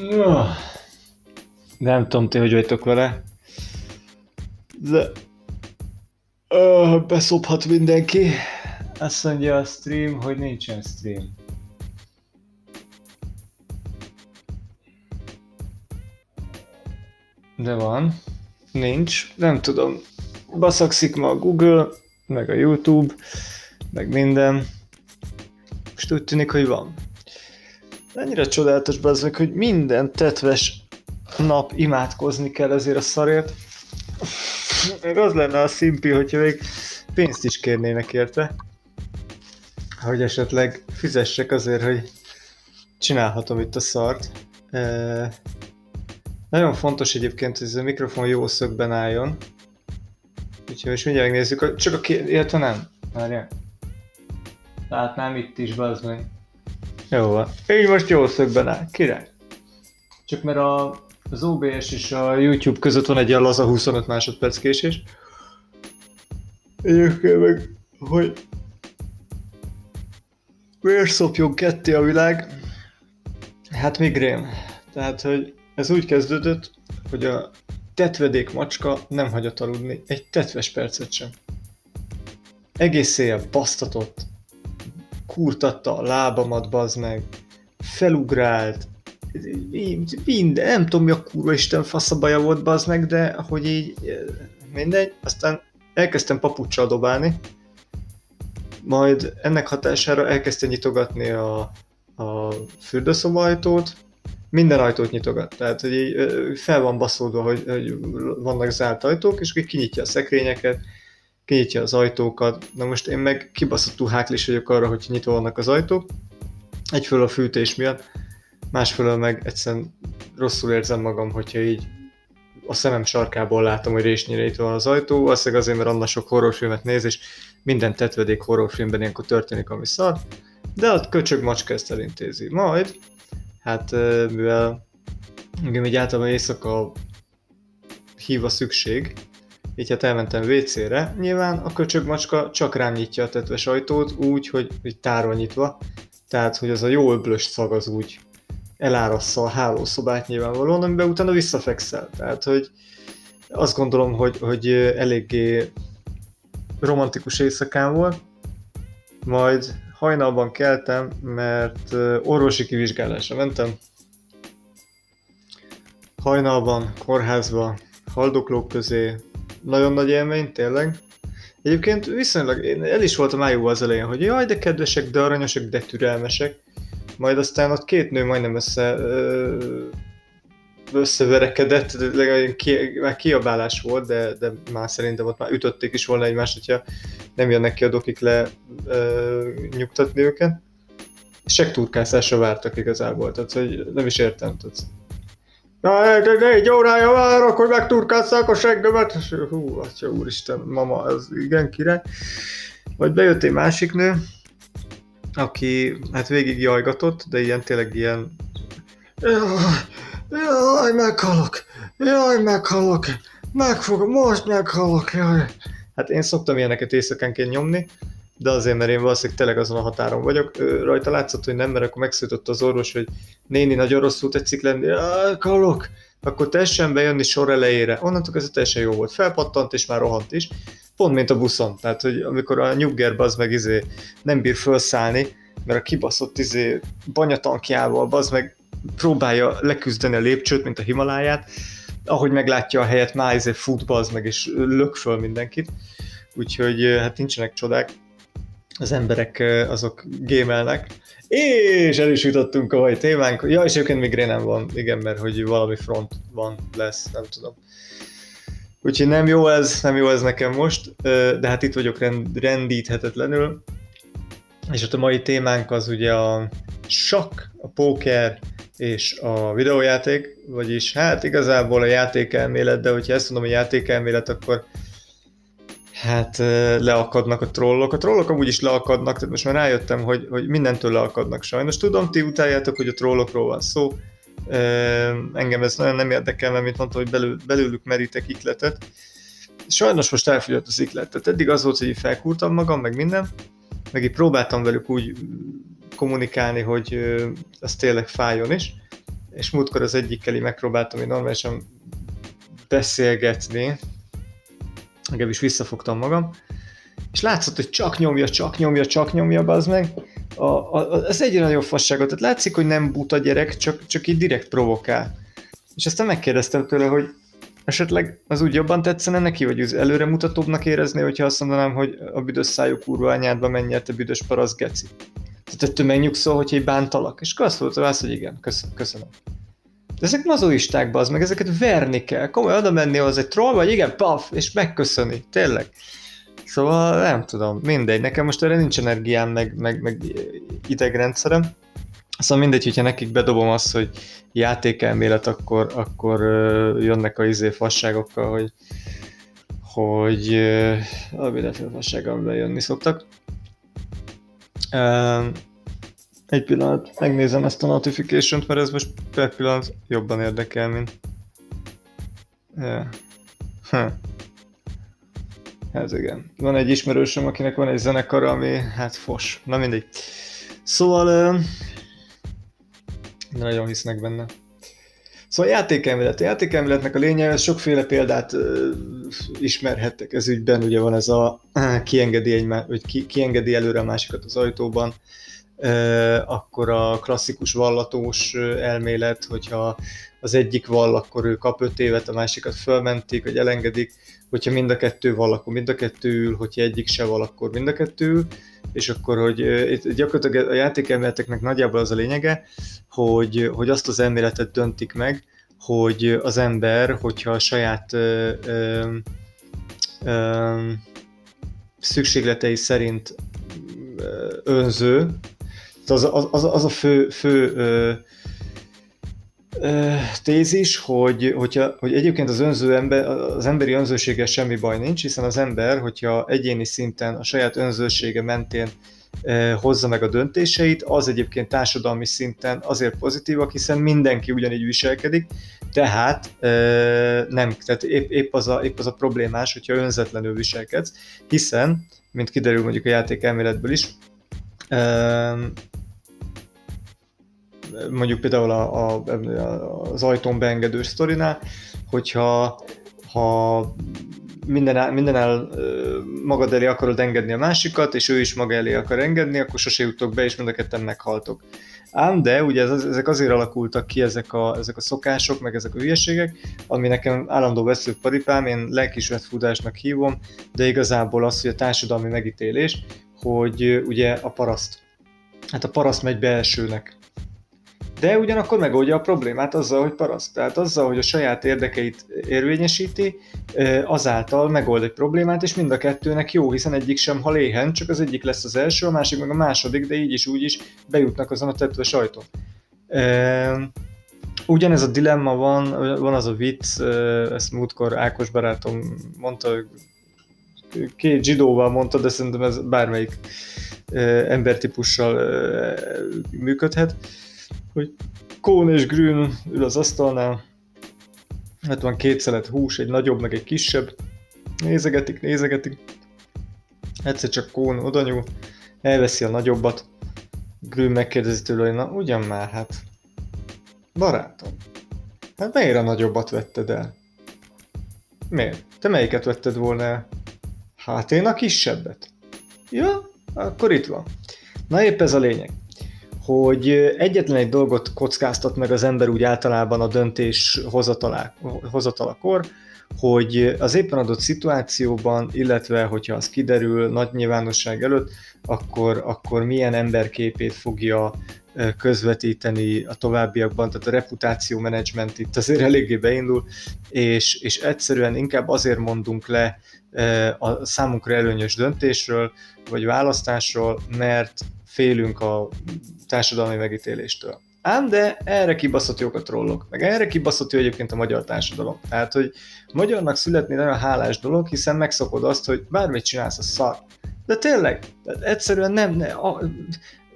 No. Nem tudom, ti hogy vagytok vele. De... Uh, beszophat mindenki. Azt mondja a stream, hogy nincsen stream. De van. Nincs. Nem tudom. Baszakszik ma a Google, meg a YouTube, meg minden. Most úgy tűnik, hogy van. Annyira csodálatos meg, hogy minden tetves nap imádkozni kell ezért a szarért. Még az lenne a szimpi, hogyha még pénzt is kérnének érte. Hogy esetleg fizessek azért, hogy csinálhatom itt a szart. E- nagyon fontos egyébként, hogy ez a mikrofon jó szögben álljon. Úgyhogy most mindjárt megnézzük, csak a két, illetve nem. Várjál. Látnám itt is, bazd meg. Jó van. Így most jó szögben áll. Király. Csak mert a, az OBS és a YouTube között van egy ilyen laza 25 másodperc késés. Egyébként meg, hogy miért szopjon ketté a világ? Hát migrén. Tehát, hogy ez úgy kezdődött, hogy a tetvedék macska nem hagyott aludni egy tetves percet sem. Egész éjjel basztatott, kurtatta a lábamat, bazd meg, felugrált, minden, nem tudom mi a kurva isten faszabaja volt, bazd meg, de hogy így, mindegy, aztán elkezdtem papucsal dobálni, majd ennek hatására elkezdte nyitogatni a, a fürdőszobajtót, minden ajtót nyitogat. Tehát, hogy így fel van baszódva, hogy, hogy vannak zárt ajtók, és kinyitja a szekrényeket, kinyitja az ajtókat. Na most én meg kibaszottú háklis vagyok arra, hogy nyitva vannak az ajtók. Egyfelől a fűtés miatt, másfelől meg egyszerűen rosszul érzem magam, hogyha így a szemem sarkából látom, hogy résnyire itt van az ajtó, valószínűleg azért, mert annak sok horrorfilmet néz, és minden tetvedék horrorfilmben ilyenkor történik, ami szar, de a köcsög macska ezt elintézi. Majd hát mivel engem egy általában éjszaka hív a szükség, így hát elmentem WC-re, nyilván a köcsög macska csak rám nyitja a tetves ajtót úgy, hogy, hogy tárva nyitva, tehát hogy az a jó öblös szag az úgy elárassza a hálószobát nyilvánvalóan, amiben utána visszafekszel. Tehát, hogy azt gondolom, hogy, hogy eléggé romantikus éjszakán volt, majd hajnalban keltem, mert orvosi kivizsgálásra mentem. Hajnalban, kórházba, haldoklók közé, nagyon nagy élmény, tényleg. Egyébként viszonylag, én el is voltam ájúva az elején, hogy jaj, de kedvesek, de aranyosak, de türelmesek. Majd aztán ott két nő majdnem össze összeverekedett, legalább ki, már kiabálás volt, de, de már szerintem ott már ütötték is volna egymást, hogyha nem jönnek ki a dokik le ö, nyugtatni őket. turkászásra vártak igazából, tehát hogy nem is értem. Tehát... Na, de négy órája várok, hogy megturkásszák a seggemet. Hú, atya úristen, mama, ez igen király. Majd bejött egy másik nő, aki hát végig jajgatott, de ilyen tényleg ilyen Jaj, meghalok! Jaj, meghalok! Megfogom, most meghalok, jaj! Hát én szoktam ilyeneket éjszakánként nyomni, de azért, mert én valószínűleg tényleg azon a határon vagyok. Rajta látszott, hogy nem, mert akkor megszólított az orvos, hogy néni nagyon rosszul tetszik lenni, jaj, halok! Akkor tessen bejönni sor elejére. Onnantól ez teljesen jó volt. Felpattant és már rohant is. Pont mint a buszon. Tehát, hogy amikor a nyugger az meg izé nem bír felszállni, mert a kibaszott izé banyatankjával az meg próbálja leküzdeni a lépcsőt, mint a Himaláját, ahogy meglátja a helyet, már ezért fut az meg, és lök föl mindenkit. Úgyhogy hát nincsenek csodák, az emberek azok gémelnek. És el is jutottunk a mai témánk. Ja, és egyébként még nem van, igen, mert hogy valami front van, lesz, nem tudom. Úgyhogy nem jó ez, nem jó ez nekem most, de hát itt vagyok rend, rendíthetetlenül. És ott a mai témánk az ugye a sakk, a póker, és a videójáték, vagyis hát igazából a játékelmélet, de hogyha ezt mondom, a játékelmélet, akkor hát leakadnak a trollok. A trollok amúgy is leakadnak, tehát most már rájöttem, hogy, hogy mindentől leakadnak sajnos. Tudom, ti utáljátok, hogy a trollokról van szó, engem ez nagyon nem érdekel, mert mint mondtam, hogy belül, belőlük merítek ikletet. Sajnos most elfogyott az iklet, tehát eddig az volt, hogy felkúrtam magam, meg minden, meg így próbáltam velük úgy kommunikálni, hogy ez tényleg fájjon is. és múltkor az egyikkel így megpróbáltam hogy normálisan beszélgetni, legalábbis visszafogtam magam, és látszott, hogy csak nyomja, csak nyomja, csak nyomja, az meg. A, a, az egyre nagyobb fasságot. Tehát látszik, hogy nem buta gyerek, csak, csak így direkt provokál. És aztán megkérdeztem tőle, hogy esetleg az úgy jobban tetszene neki, vagy az előremutatóbbnak érezni, hogyha azt mondanám, hogy a büdös szájú kurva anyádba menj el, te büdös parasz geci. Tehát ettől megnyugszol, hogy egy bántalak. És akkor azt mondta, hogy igen, köszönöm. De ezek mazoisták, az meg ezeket verni kell. Komoly oda menni az egy troll, vagy igen, paf, és megköszöni. Tényleg. Szóval nem tudom, mindegy. Nekem most erre nincs energiám, meg, meg, meg idegrendszerem. Szóval mindegy, hogyha nekik bedobom azt, hogy játékelmélet, akkor, akkor jönnek a izé fasságokkal, hogy, hogy a mindenféle fassággal bejönni szoktak. Egy pillanat, megnézem ezt a notification-t, mert ez most per pillanat jobban érdekel, mint... Yeah. Huh. Ez igen. Van egy ismerősöm, akinek van egy zenekar, ami hát fos. Na mindegy. Szóval nagyon hisznek benne. Szóval játékelmélet. A játékelméletnek a lényege, sokféle példát uh, ismerhettek ez ügyben, ugye van ez a uh, kiengedi, egy, vagy ki, kiengedi előre a másikat az ajtóban, uh, akkor a klasszikus vallatós elmélet, hogyha az egyik vall, akkor ő kap öt évet, a másikat fölmentik, vagy elengedik, hogyha mind a kettő vall, akkor mind a kettő ül, hogyha egyik se vall, akkor mind a kettő ül, és akkor, hogy itt gyakorlatilag a játékelméleteknek nagyjából az a lényege, hogy, hogy azt az elméletet döntik meg, hogy az ember, hogyha a saját ö, ö, ö, szükségletei szerint önző, az, az, az, az a fő, fő ö, tézis, hogy, hogyha, hogy egyébként az, önző ember, az emberi önzősége semmi baj nincs, hiszen az ember, hogyha egyéni szinten a saját önzősége mentén hozza meg a döntéseit, az egyébként társadalmi szinten azért pozitívak, hiszen mindenki ugyanígy viselkedik, tehát nem, tehát épp, épp, az a, épp az a problémás, hogyha önzetlenül viselkedsz, hiszen, mint kiderül mondjuk a játék elméletből is, mondjuk például a, a, az ajtón beengedő sztorinál, hogyha ha minden, minden el magad elé akarod engedni a másikat, és ő is maga elé akar engedni, akkor sose jutok be, és mind a ketten meghaltok. Ám de ugye ez, ezek azért alakultak ki ezek a, ezek a szokások, meg ezek a hülyeségek, ami nekem állandó vesző paripám, én lelkismeretfúdásnak hívom, de igazából az, hogy a társadalmi megítélés, hogy ugye a paraszt. Hát a paraszt megy be de ugyanakkor megoldja a problémát azzal, hogy paraszt. Tehát azzal, hogy a saját érdekeit érvényesíti, azáltal megold egy problémát, és mind a kettőnek jó, hiszen egyik sem hal csak az egyik lesz az első, a másik meg a második, de így is úgy is bejutnak azon a tetve sajton. Ugyanez a dilemma van, van az a vicc, ezt múltkor Ákos barátom mondta, két zsidóval mondta, de szerintem ez bármelyik embertípussal működhet, hogy Kón és Grün ül az asztalnál, hát van két szelet hús, egy nagyobb, meg egy kisebb, nézegetik, nézegetik, egyszer csak Kón odanyúl, elveszi a nagyobbat, Grün megkérdezi tőle, hogy na ugyan már, hát barátom, hát miért a nagyobbat vetted el? Miért? Te melyiket vetted volna el? Hát én a kisebbet. Ja, akkor itt van. Na épp ez a lényeg hogy egyetlen egy dolgot kockáztat meg az ember úgy általában a döntés hozatalakor, hogy az éppen adott szituációban, illetve hogyha az kiderül nagy nyilvánosság előtt, akkor, akkor milyen emberképét fogja közvetíteni a továbbiakban, tehát a reputáció menedzsment itt azért eléggé beindul, és, és egyszerűen inkább azért mondunk le a számunkra előnyös döntésről, vagy választásról, mert félünk a társadalmi megítéléstől. Ám de erre kibaszott jók a trollok, meg erre kibaszott jó egyébként a magyar társadalom. Tehát, hogy magyarnak születni nagyon hálás dolog, hiszen megszokod azt, hogy bármit csinálsz, a szar. De tényleg, egyszerűen nem, ne, a,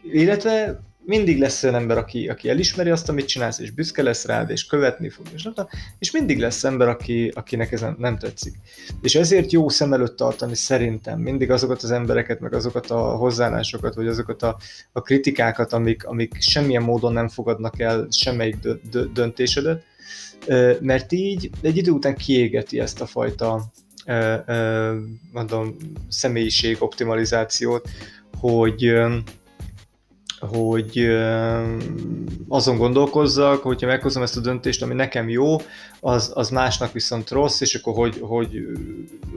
illetve mindig lesz olyan ember, aki, aki elismeri azt, amit csinálsz, és büszke lesz rád, és követni fog, és, nem, és mindig lesz ember, aki, akinek ez nem, tetszik. És ezért jó szem előtt tartani szerintem mindig azokat az embereket, meg azokat a hozzáállásokat, vagy azokat a, a kritikákat, amik, amik semmilyen módon nem fogadnak el semmelyik döntésedet, mert így egy idő után kiégeti ezt a fajta mondom, személyiség optimalizációt, hogy hogy azon gondolkozzak, hogyha meghozom ezt a döntést, ami nekem jó, az, az másnak viszont rossz, és akkor hogy, hogy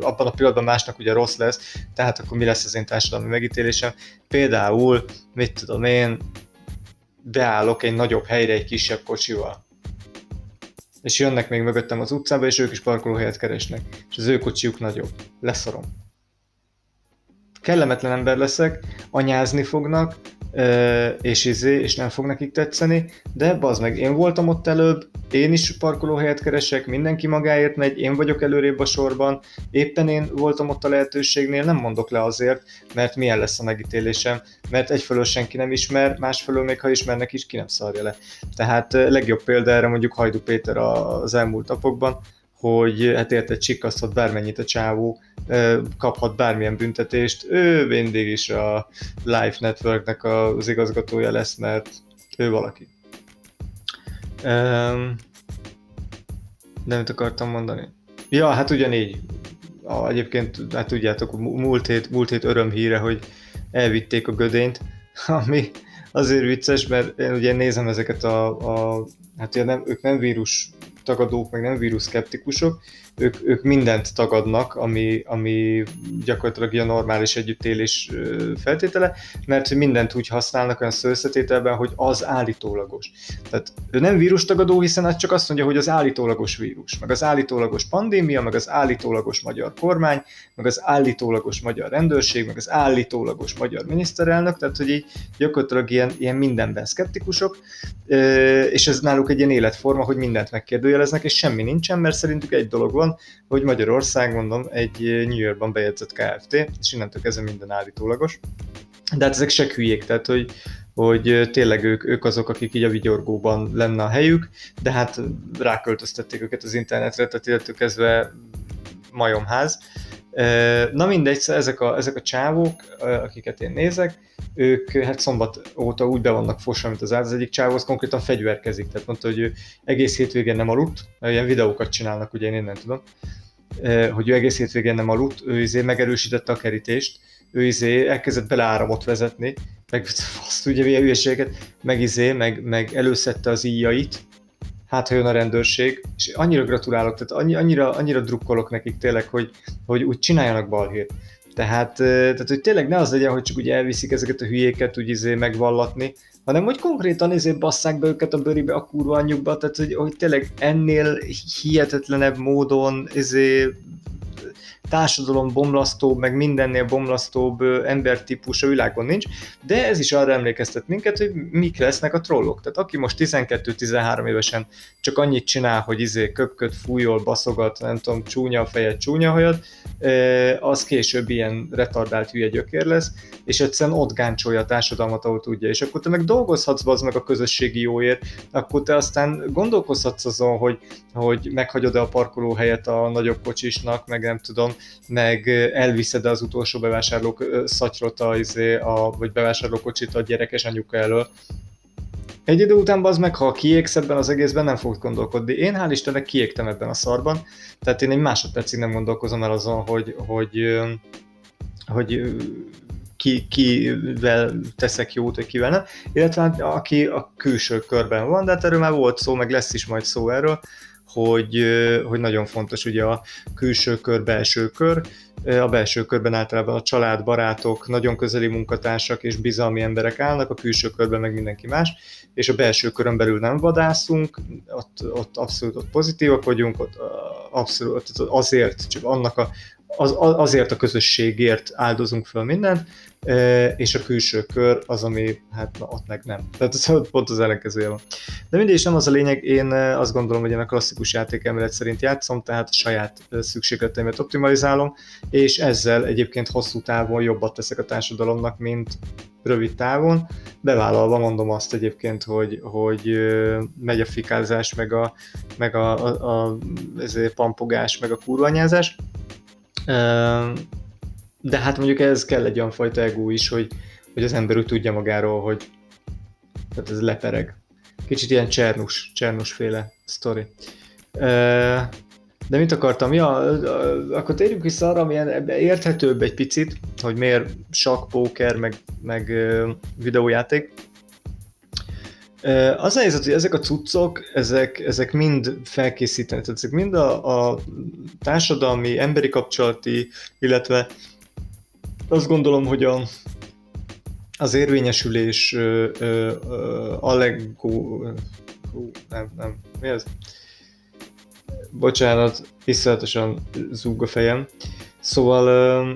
abban a pillanatban másnak ugye rossz lesz, tehát akkor mi lesz az én társadalmi megítélésem. Például, mit tudom én, beállok egy nagyobb helyre egy kisebb kocsival és jönnek még mögöttem az utcába, és ők is parkolóhelyet keresnek, és az ő kocsiuk nagyobb. Leszarom. Kellemetlen ember leszek, anyázni fognak, és izé, és nem fog nekik tetszeni, de bazd meg, én voltam ott előbb, én is parkolóhelyet keresek, mindenki magáért megy, én vagyok előrébb a sorban, éppen én voltam ott a lehetőségnél, nem mondok le azért, mert milyen lesz a megítélésem, mert egyfelől senki nem ismer, másfelől még ha ismernek is, ki nem szarja le. Tehát legjobb példa erre mondjuk Hajdu Péter az elmúlt napokban, hogy hát érted, csikaszthat bármennyit a csávó, kaphat bármilyen büntetést, ő mindig is a Life Networknek az igazgatója lesz, mert ő valaki. De mit akartam mondani? Ja, hát ugyanígy. A, egyébként, hát tudjátok, múlt hét, múlt hét örömhíre, hogy elvitték a gödényt, ami azért vicces, mert én ugye nézem ezeket a, a hát ugye nem, ők nem vírus tagadók, meg nem vírus szkeptikusok, ők, ők mindent tagadnak, ami, ami gyakorlatilag a normális együttélés feltétele, mert mindent úgy használnak olyan szőszetételben, hogy az állítólagos. Tehát ő nem vírus tagadó, hiszen az csak azt mondja, hogy az állítólagos vírus, meg az állítólagos pandémia, meg az állítólagos magyar kormány, meg az állítólagos magyar rendőrség, meg az állítólagos magyar miniszterelnök, tehát hogy így gyakorlatilag ilyen, ilyen mindenben szkeptikusok, és ez náluk egy ilyen életforma, hogy mindent megkérdőjeleznek, és semmi nincsen, mert szerintük egy dolog van, van, hogy Magyarország, mondom, egy New Yorkban bejegyzett KFT, és innentől kezdve minden állítólagos. De hát ezek se hülyék, tehát hogy, hogy tényleg ők, ők azok, akik így a vigyorgóban lenne a helyük, de hát ráköltöztették őket az internetre, tehát illetve kezdve majomház. Na mindegy, szóval ezek a, ezek a csávók, akiket én nézek, ők hát szombat óta úgy be vannak fosva, mint az áld, az egyik csávó az konkrétan fegyverkezik, tehát mondta, hogy ő egész hétvégén nem aludt, ilyen videókat csinálnak, ugye én innen tudom, hogy ő egész hétvégén nem aludt, ő izé megerősítette a kerítést, ő izé elkezdett bele áramot vezetni, meg azt ugye milyen hülyeséget, meg izé, meg, meg előszette az íjait, hát ha jön a rendőrség, és annyira gratulálok, tehát annyi, annyira, annyira drukkolok nekik tényleg, hogy, hogy úgy csináljanak balhét. Tehát, tehát, hogy tényleg ne az legyen, hogy csak úgy elviszik ezeket a hülyéket úgy izé megvallatni, hanem hogy konkrétan izé basszák be őket a bőribe, a kurva anyjukba, tehát hogy, hogy tényleg ennél hihetetlenebb módon izé társadalom bomlasztóbb, meg mindennél bomlasztóbb embertípus a világon nincs, de ez is arra emlékeztet minket, hogy mik lesznek a trollok. Tehát aki most 12-13 évesen csak annyit csinál, hogy izé köpköd, fújol, baszogat, nem tudom, csúnya a feje, csúnya hajad, az később ilyen retardált hülye gyökér lesz, és egyszerűen ott gáncsolja a társadalmat, ahol tudja. És akkor te meg dolgozhatsz az meg a közösségi jóért, akkor te aztán gondolkozhatsz azon, hogy, hogy meghagyod-e a parkolóhelyet a nagyobb kocsisnak, meg nem tudom, meg elviszed az utolsó bevásárlók szatyrot a, izé, a, vagy bevásárlókocsit a gyerekes anyuka elől. Egy idő után az meg, ha kiégsz ebben az egészben, nem fogod gondolkodni. Én hál' Istennek kiégtem ebben a szarban, tehát én egy másodpercig nem gondolkozom el azon, hogy, hogy, hogy ki, kivel teszek jót, vagy kivel nem, illetve hát aki a külső körben van, de hát erről már volt szó, meg lesz is majd szó erről, hogy, hogy nagyon fontos ugye a külső kör, belső kör. A belső körben általában a család, barátok, nagyon közeli munkatársak és bizalmi emberek állnak, a külső körben meg mindenki más, és a belső körön belül nem vadászunk, ott, ott abszolút ott pozitívak vagyunk, ott abszolút azért, csak annak a az, azért a közösségért áldozunk föl mindent, és a külső kör az, ami, hát na, ott meg nem. Tehát ez pont az ellenkezője van. De mindig is nem az a lényeg, én azt gondolom, hogy én a klasszikus játékemelet szerint játszom, tehát a saját szükségleteimet optimalizálom, és ezzel egyébként hosszú távon jobbat teszek a társadalomnak, mint rövid távon. Bevállalva mondom azt egyébként, hogy, hogy megy a fikázás, meg a, meg a, a, a ezért pampogás, meg a kurvanyázás. De hát mondjuk ez kell egy olyan fajta ego is, hogy, hogy az ember úgy tudja magáról, hogy tehát ez lepereg. Kicsit ilyen csernus, csernus féle sztori. De mit akartam? Ja, akkor térjünk vissza arra, ami érthetőbb egy picit, hogy miért sakk, póker, meg, meg videójáték. Az a helyzet, hogy ezek a cuccok, ezek, ezek mind felkészíteni, ezek mind a, a társadalmi, emberi kapcsolati, illetve azt gondolom, hogy a, az érvényesülés ö, allegó... Nem, nem, mi ez? Bocsánat, iszonyatosan zúg a fejem. Szóval ö,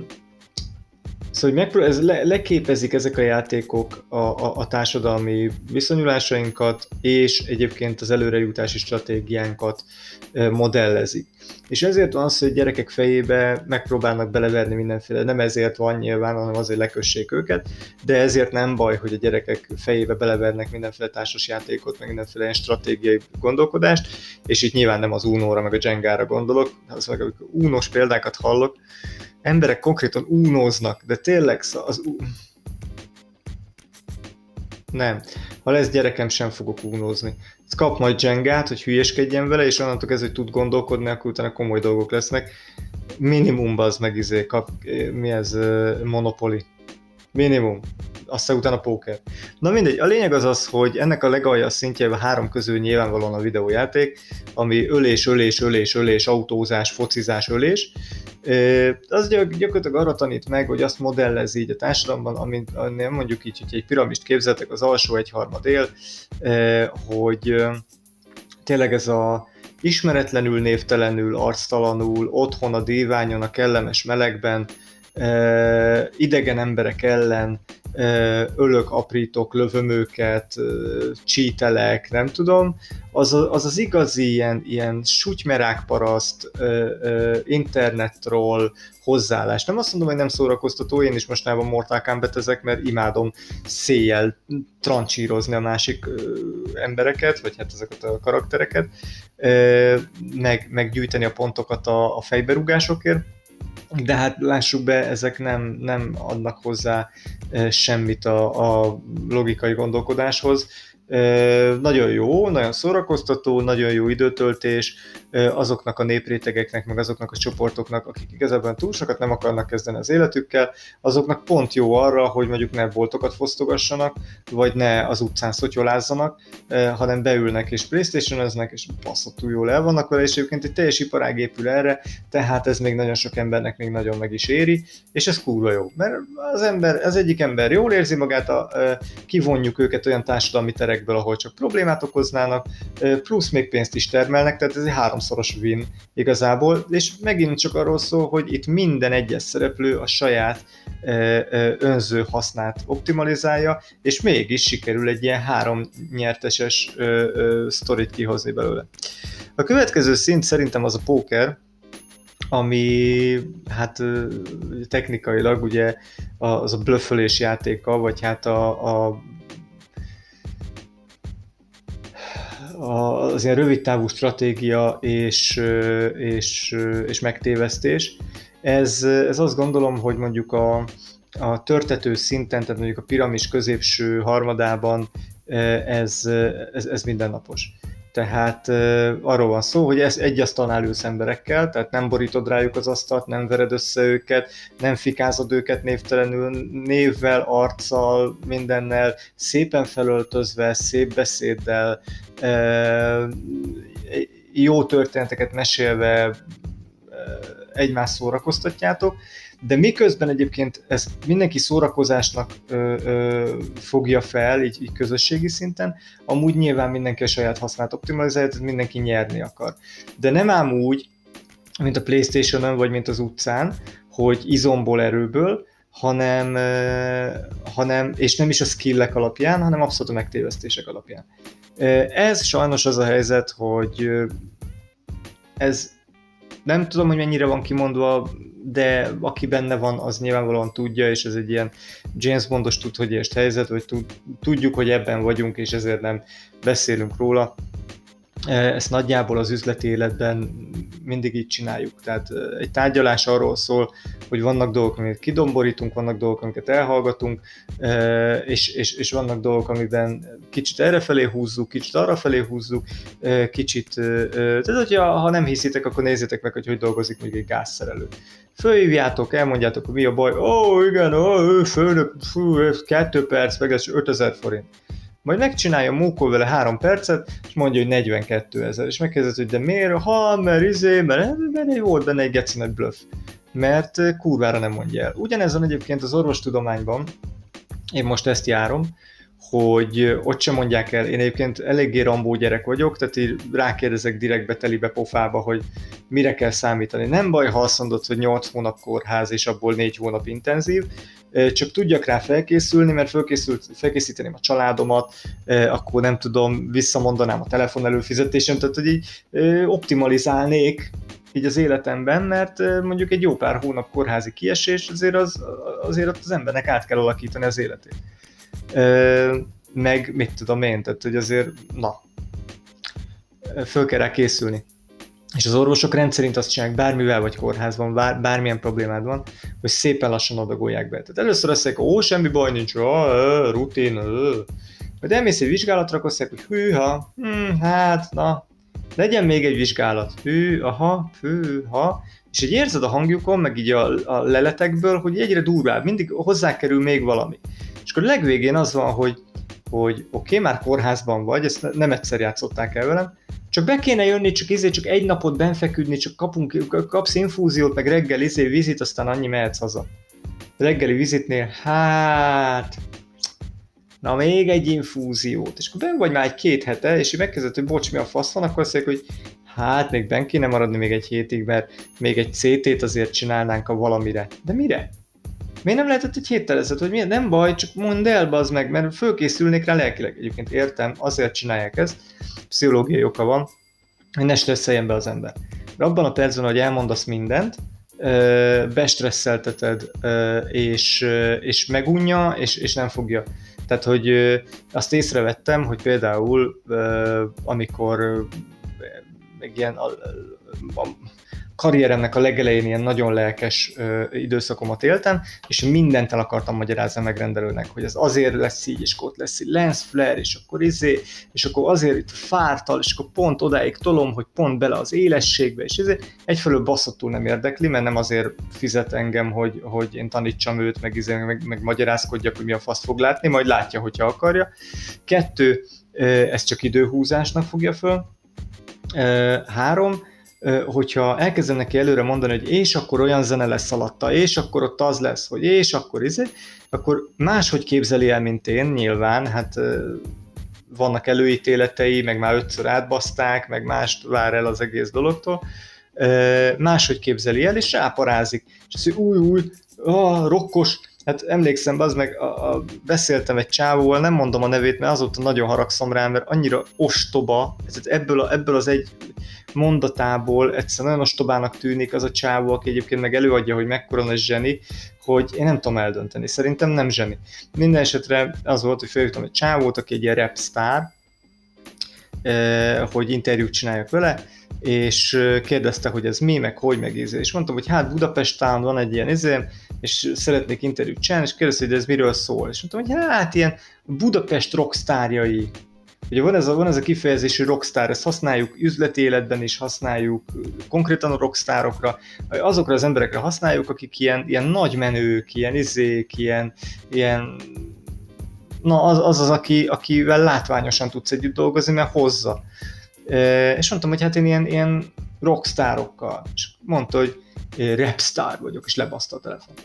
Szóval megpró- ez le- leképezik ezek a játékok a, a, a társadalmi viszonyulásainkat, és egyébként az előrejutási stratégiánkat modellezik. És ezért van az, hogy gyerekek fejébe megpróbálnak beleverni mindenféle, nem ezért van nyilván, hanem azért lekössék őket, de ezért nem baj, hogy a gyerekek fejébe belevernek mindenféle társasjátékot, meg mindenféle ilyen stratégiai gondolkodást, és itt nyilván nem az Unóra, meg a Jengára gondolok, az meg amikor Unós példákat hallok, emberek konkrétan únóznak, de tényleg az... Nem. Ha lesz gyerekem, sem fogok únózni. Kap majd Jengát, hogy hülyeskedjen vele, és onnantól kezdve, hogy tud gondolkodni, akkor utána komoly dolgok lesznek. Minimum az meg izé, kap, mi ez, Monopoly. Minimum aztán utána póker. Na mindegy, a lényeg az az, hogy ennek a legalja szintje a három közül nyilvánvalóan a videójáték, ami ölés, ölés, ölés, ölés, autózás, focizás, ölés. Az gyakorlatilag arra tanít meg, hogy azt modellezi így a társadalomban, amit nem mondjuk így, hogy egy piramist képzeltek, az alsó egyharmad él, hogy tényleg ez a ismeretlenül, névtelenül, arctalanul, otthon a díványon, a kellemes melegben, idegen emberek ellen ölök, aprítok, lövöm őket, csítelek, nem tudom, az az, az igazi ilyen, ilyen sutymerákparaszt internetról hozzáállás. Nem azt mondom, hogy nem szórakoztató, én is mostában Mortal Kombat ezek, mert imádom széjjel trancsírozni a másik embereket, vagy hát ezeket a karaktereket, meg, gyűjteni a pontokat a, a fejberugásokért de hát lássuk be, ezek nem, nem adnak hozzá semmit a, a logikai gondolkodáshoz. Nagyon jó, nagyon szórakoztató, nagyon jó időtöltés azoknak a néprétegeknek, meg azoknak a csoportoknak, akik igazából túl sokat nem akarnak kezdeni az életükkel, azoknak pont jó arra, hogy mondjuk ne boltokat fosztogassanak, vagy ne az utcán szotyolázzanak, hanem beülnek és playstation és túl jól el vannak vele, és egyébként egy teljes iparág épül erre, tehát ez még nagyon sok embernek még nagyon meg is éri, és ez kurva jó, mert az ember, az egyik ember jól érzi magát, a, kivonjuk őket olyan társadalmi terek projektből, ahol csak problémát okoznának, plusz még pénzt is termelnek, tehát ez egy háromszoros win igazából, és megint csak arról szól, hogy itt minden egyes szereplő a saját önző hasznát optimalizálja, és mégis sikerül egy ilyen három nyerteses sztorit kihozni belőle. A következő szint szerintem az a póker, ami hát technikailag ugye az a blöffölés játéka, vagy hát a, a az ilyen rövid távú stratégia és, és, és megtévesztés. Ez, ez azt gondolom, hogy mondjuk a, a törtető szinten, tehát mondjuk a piramis középső harmadában ez, ez, ez mindennapos. Tehát uh, arról van szó, hogy ez egy asztalnál ülsz emberekkel, tehát nem borítod rájuk az asztalt, nem vered össze őket, nem fikázod őket névtelenül, névvel, arccal, mindennel, szépen felöltözve, szép beszéddel, uh, jó történeteket mesélve uh, egymást szórakoztatjátok, de miközben egyébként ezt mindenki szórakozásnak ö, ö, fogja fel, így, így közösségi szinten, amúgy nyilván mindenki a saját hasznát optimalizálja, tehát mindenki nyerni akar. De nem ám úgy, mint a Playstation-on, vagy mint az utcán, hogy izomból, erőből, hanem, hanem, és nem is a skillek alapján, hanem abszolút a megtévesztések alapján. Ez sajnos az a helyzet, hogy ez nem tudom, hogy mennyire van kimondva, de aki benne van, az nyilvánvalóan tudja, és ez egy ilyen James Bondos tud, hogy helyzet, vagy tudjuk, hogy ebben vagyunk, és ezért nem beszélünk róla. Ezt nagyjából az üzleti életben mindig így csináljuk. Tehát egy tárgyalás arról szól, hogy vannak dolgok, amiket kidomborítunk, vannak dolgok, amiket elhallgatunk, és, és, és vannak dolgok, amiben kicsit errefelé húzzuk, kicsit arrafelé húzzuk, kicsit, tehát hogyha ha nem hiszitek, akkor nézzétek meg, hogy hogy dolgozik még egy gázszerelő. Fölhívjátok, elmondjátok, hogy mi a baj, ó oh, igen, ó, oh, főnök, fú, kettő perc, meg ez 5000 forint majd megcsinálja, mókol vele három percet, és mondja, hogy 42 ezer, és megkérdezi, hogy de miért? Ha, mert izé, mert, mert volt benne egy geci nagy bluff. Mert eh, kurvára nem mondja el. Ugyanezen egyébként az orvostudományban, én most ezt járom, hogy ott sem mondják el, én egyébként eléggé rambó gyerek vagyok, tehát így rákérdezek direktbe, telibe, pofába, hogy mire kell számítani. Nem baj, ha azt mondod, hogy 8 hónap kórház, és abból 4 hónap intenzív, csak tudjak rá felkészülni, mert felkészült, felkészíteném a családomat, akkor nem tudom, visszamondanám a telefon előfizetésem, tehát hogy így optimalizálnék így az életemben, mert mondjuk egy jó pár hónap kórházi kiesés, azért, az, azért az embernek át kell alakítani az életét. Meg mit tudom én, tehát hogy azért, na, föl kell rá készülni. És az orvosok rendszerint azt csinálják, bármivel vagy kórházban, bár, bármilyen problémád van, hogy szépen lassan adagolják be. Tehát először azt mondják, ó, semmi baj nincs, ó, rutin, ö. Majd elmész egy vizsgálatra, akkor azt hogy hűha, hm, hát, na, legyen még egy vizsgálat, hű, aha, ha, és így érzed a hangjukon, meg így a, a leletekből, hogy egyre durvább, mindig hozzákerül még valami. És akkor legvégén az van, hogy, hogy oké, okay, már kórházban vagy, ezt nem egyszer játszották el velem, csak be kéne jönni, csak izé, csak egy napot benfeküdni, csak kapunk, kapsz infúziót, meg reggel izé, vizit, aztán annyi mehetsz haza. A reggeli vizitnél, hát, na még egy infúziót, és akkor ben vagy már egy két hete, és így megkezdett, hogy bocs, mi a fasz van, akkor azt mondják, hogy hát még ben kéne maradni még egy hétig, mert még egy CT-t azért csinálnánk a valamire. De mire? Miért nem lehetett egy héttel ezelőtt, hogy miért? Nem baj, csak mondd el, bazd meg, mert fölkészülnék rá lelkileg. Egyébként értem, azért csinálják ezt, pszichológiai oka van, hogy ne stresszeljen be az ember. De abban a percben, hogy elmondasz mindent, bestresszelteted, és, és megunja, és, és nem fogja. Tehát, hogy azt észrevettem, hogy például amikor meg ilyen karrieremnek a legelején ilyen nagyon lelkes ö, időszakomat éltem, és mindent el akartam magyarázni a megrendelőnek, hogy ez azért lesz így, és ott lesz egy lens flare, és akkor izé, és akkor azért itt fártal, és akkor pont odáig tolom, hogy pont bele az élességbe, és izé, egyfelől baszottul nem érdekli, mert nem azért fizet engem, hogy, hogy én tanítsam őt, meg, izé, meg, meg magyarázkodjak, hogy mi a fasz fog látni, majd látja, hogyha akarja. Kettő, ez csak időhúzásnak fogja föl. Három, hogyha elkezdem neki előre mondani, hogy és akkor olyan zene lesz alatta, és akkor ott az lesz, hogy és akkor izé, akkor máshogy képzeli el, mint én, nyilván, hát vannak előítéletei, meg már ötször átbaszták, meg mást vár el az egész dologtól, máshogy képzeli el, és ráparázik. És azt mondja, új, új, ah, rokkos, hát emlékszem, az meg a, a, beszéltem egy csávóval, nem mondom a nevét, mert azóta nagyon haragszom rá, mert annyira ostoba, ez, ebből, a, ebből az egy mondatából egyszerűen nagyon ostobának tűnik az a csávó, aki egyébként meg előadja, hogy mekkora nagy zseni, hogy én nem tudom eldönteni. Szerintem nem zseni. Minden esetre az volt, hogy felhívtam egy csávót, aki egy ilyen rap sztár, eh, hogy interjút csináljak vele, és kérdezte, hogy ez mi, meg hogy, meg. És mondtam, hogy hát Budapesten van egy ilyen izé, és szeretnék interjút csinálni, és kérdezte, hogy ez miről szól. És mondtam, hogy hát ilyen Budapest rockstárjai Ugye van ez a, van ez a kifejezés, hogy rockstar, ezt használjuk üzleti életben is, használjuk konkrétan a rockstárokra, azokra az emberekre használjuk, akik ilyen, ilyen nagy menők, ilyen izék, ilyen, ilyen na az az, az aki, akivel látványosan tudsz együtt dolgozni, mert hozza. És mondtam, hogy hát én ilyen, ilyen rockstárokkal, és mondta, hogy rapstar vagyok, és lebaszta a telefon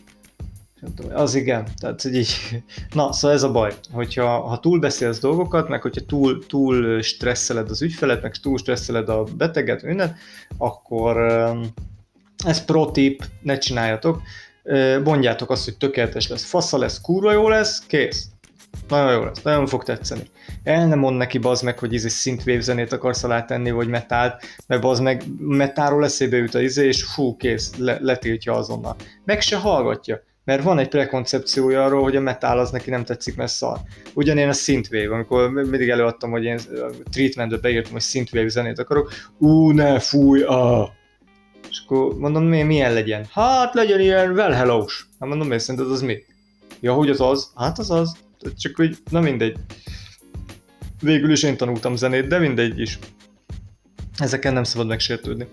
az igen, tehát hogy így, na, szóval ez a baj, hogyha ha túl beszélsz dolgokat, meg hogyha túl, túl stresszeled az ügyfelet, meg túl stresszeled a beteget, minden, akkor, Ez pro tip, ne csináljatok. Mondjátok azt, hogy tökéletes lesz, fasza lesz, kurva jó lesz, kész. Nagyon jó lesz, nagyon fog tetszeni. El nem mond neki bazd meg, hogy izé szintvév zenét akarsz alá tenni, vagy metált, mert bazd meg metáról eszébe jut a izé, és fú, kész, le, letiltja azonnal. Meg se hallgatja mert van egy prekoncepciója arról, hogy a metal az neki nem tetszik, mert szar. Ugyanén a synthwave, amikor mindig előadtam, hogy én treatmentbe beírtam, hogy synthwave zenét akarok, ú, ne, fúj, ah. És akkor mondom, mi, milyen legyen? Hát legyen ilyen well hello -s. Hát mondom, miért szerinted az mi? Ja, hogy az az? Hát az az. Csak hogy, na mindegy. Végül is én tanultam zenét, de mindegy is. Ezeken nem szabad megsértődni.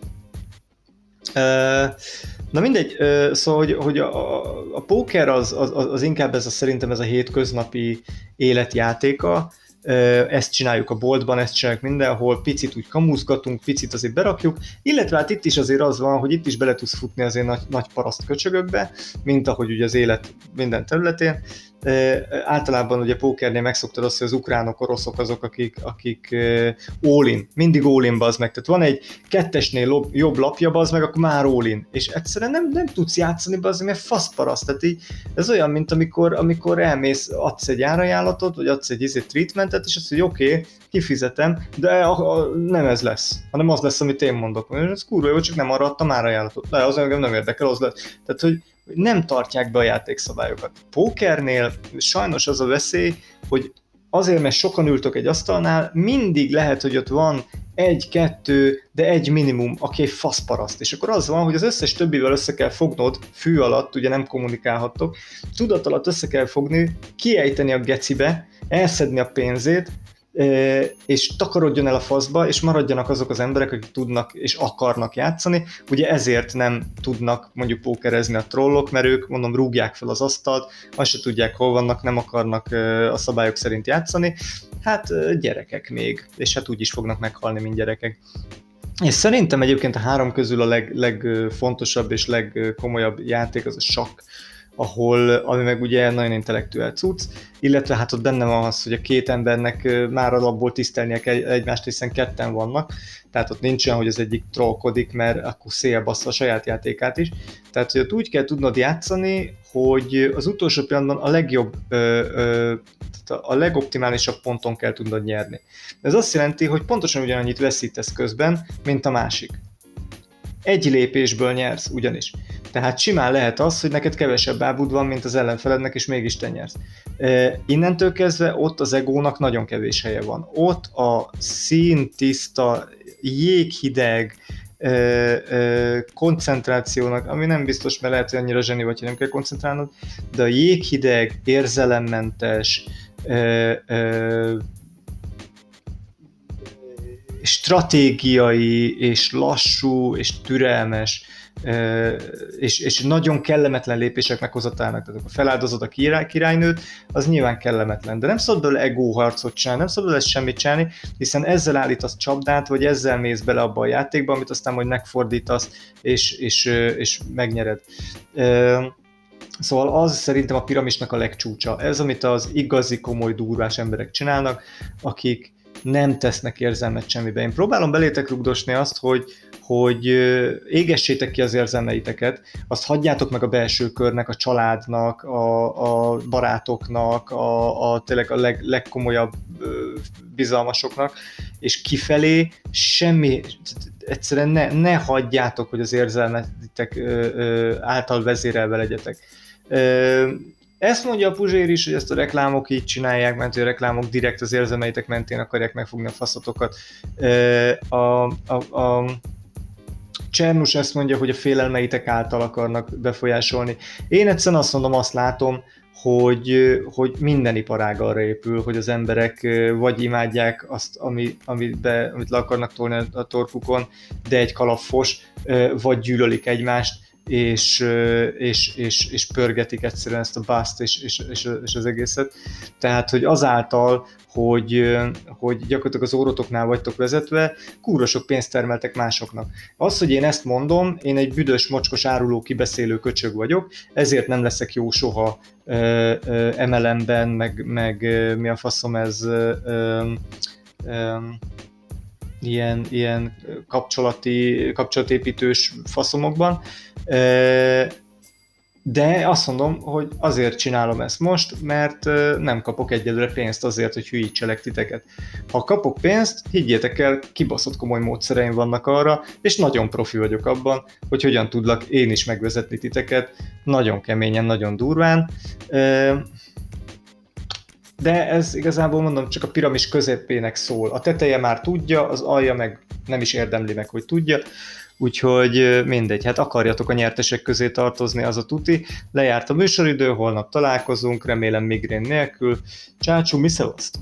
Na mindegy, szóval, hogy, hogy a, a póker az, az, az inkább ez a, szerintem ez a hétköznapi életjátéka, ezt csináljuk a boltban, ezt csináljuk mindenhol, picit úgy kamuzgatunk, picit azért berakjuk, illetve hát itt is azért az van, hogy itt is bele tudsz futni azért nagy, nagy paraszt köcsögökbe, mint ahogy ugye az élet minden területén, általában ugye pókernél megszoktad azt, hogy az ukránok, oroszok azok, akik, akik all in, mindig all in bazd meg. Tehát van egy kettesnél jobb lapja bazd meg, akkor már all in. És egyszerűen nem, nem tudsz játszani bazd mert faszparaszt. Tehát így, ez olyan, mint amikor, amikor elmész, adsz egy árajánlatot, vagy adsz egy izé treatmentet, és azt hogy oké, okay, kifizetem, de a, a, nem ez lesz, hanem az lesz, amit én mondok. Ez kurva jó, csak nem arra adtam árajánlatot. Le, az engem nem érdekel, az lesz. Tehát, hogy nem tartják be a játékszabályokat. Pókernél sajnos az a veszély, hogy azért, mert sokan ültök egy asztalnál, mindig lehet, hogy ott van egy-kettő, de egy minimum, aki egy faszparaszt. És akkor az van, hogy az összes többivel össze kell fognod, fű alatt, ugye nem kommunikálhattok, tudat alatt össze kell fogni, kiejteni a gecibe, elszedni a pénzét, és takarodjon el a faszba, és maradjanak azok az emberek, akik tudnak és akarnak játszani. Ugye ezért nem tudnak mondjuk pókerezni a trollok, mert ők, mondom, rúgják fel az asztalt, azt se tudják, hol vannak, nem akarnak a szabályok szerint játszani. Hát gyerekek még, és hát úgy is fognak meghalni, mint gyerekek. És szerintem egyébként a három közül a leg, legfontosabb és legkomolyabb játék az a sakk, ahol, ami meg ugye nagyon intellektuál cucc, illetve hát ott benne van az, hogy a két embernek már alapból tisztelnie kell egymást, hiszen ketten vannak, tehát ott nincs olyan, hogy az egyik trollkodik, mert akkor szél bassza a saját játékát is. Tehát, hogy ott úgy kell tudnod játszani, hogy az utolsó pillanatban a legjobb, a legoptimálisabb ponton kell tudnod nyerni. Ez azt jelenti, hogy pontosan ugyanannyit veszítesz közben, mint a másik. Egy lépésből nyersz ugyanis. Tehát simán lehet az, hogy neked kevesebb ábud van, mint az ellenfelednek, és mégis te nyersz. E, innentől kezdve ott az egónak nagyon kevés helye van. Ott a szín tiszta, jéghideg, e, e, koncentrációnak, ami nem biztos, mert lehet, hogy annyira zseni vagy, hogy nem kell koncentrálnod, de a jéghideg, érzelemmentes, e, e, stratégiai, és lassú, és türelmes, és, és nagyon kellemetlen lépések meghozatának, tehát akkor feláldozod a király, királynőt, az nyilván kellemetlen, de nem szabad belőle ego csinálni, nem szabad belőle semmit csinálni, hiszen ezzel állítasz csapdát, vagy ezzel mész bele abba a játékba, amit aztán majd megfordítasz, és, és, és megnyered. Szóval az szerintem a piramisnak a legcsúcsa. Ez, amit az igazi, komoly, durvás emberek csinálnak, akik nem tesznek érzelmet semmibe. Én próbálom belétek rugdosni azt, hogy, hogy égessétek ki az érzelmeiteket, azt hagyjátok meg a belső körnek, a családnak, a, a barátoknak, a, a tényleg a leg, legkomolyabb bizalmasoknak, és kifelé semmi, egyszerűen ne, ne hagyjátok, hogy az érzelmetek által vezérelve legyetek ezt mondja a Puzsér is, hogy ezt a reklámok így csinálják, mert a reklámok direkt az érzelmeitek mentén akarják megfogni a faszatokat. A, a, a Csernus ezt mondja, hogy a félelmeitek által akarnak befolyásolni. Én egyszerűen azt mondom, azt látom, hogy, hogy minden iparág arra épül, hogy az emberek vagy imádják azt, ami, amit, be, amit le akarnak tolni a torfukon, de egy kalapfos, vagy gyűlölik egymást, és, és, és, és pörgetik egyszerűen ezt a bust és, és, és, az egészet. Tehát, hogy azáltal, hogy, hogy gyakorlatilag az órotoknál vagytok vezetve, kúra sok pénzt termeltek másoknak. Az, hogy én ezt mondom, én egy büdös, mocskos, áruló, kibeszélő köcsög vagyok, ezért nem leszek jó soha MLM-ben, meg, meg mi a faszom ez ilyen, ilyen kapcsolati, kapcsolatépítős faszomokban. De azt mondom, hogy azért csinálom ezt most, mert nem kapok egyelőre pénzt azért, hogy hülyítselek titeket. Ha kapok pénzt, higgyétek el, kibaszott komoly módszereim vannak arra, és nagyon profi vagyok abban, hogy hogyan tudlak én is megvezetni titeket, nagyon keményen, nagyon durván. De ez igazából mondom, csak a piramis közepének szól. A teteje már tudja, az alja meg nem is érdemli meg, hogy tudja. Úgyhogy mindegy, hát akarjatok a nyertesek közé tartozni, az a tuti. Lejárt a műsoridő, holnap találkozunk, remélem migrén nélkül. Csácsú, mi szavaztok?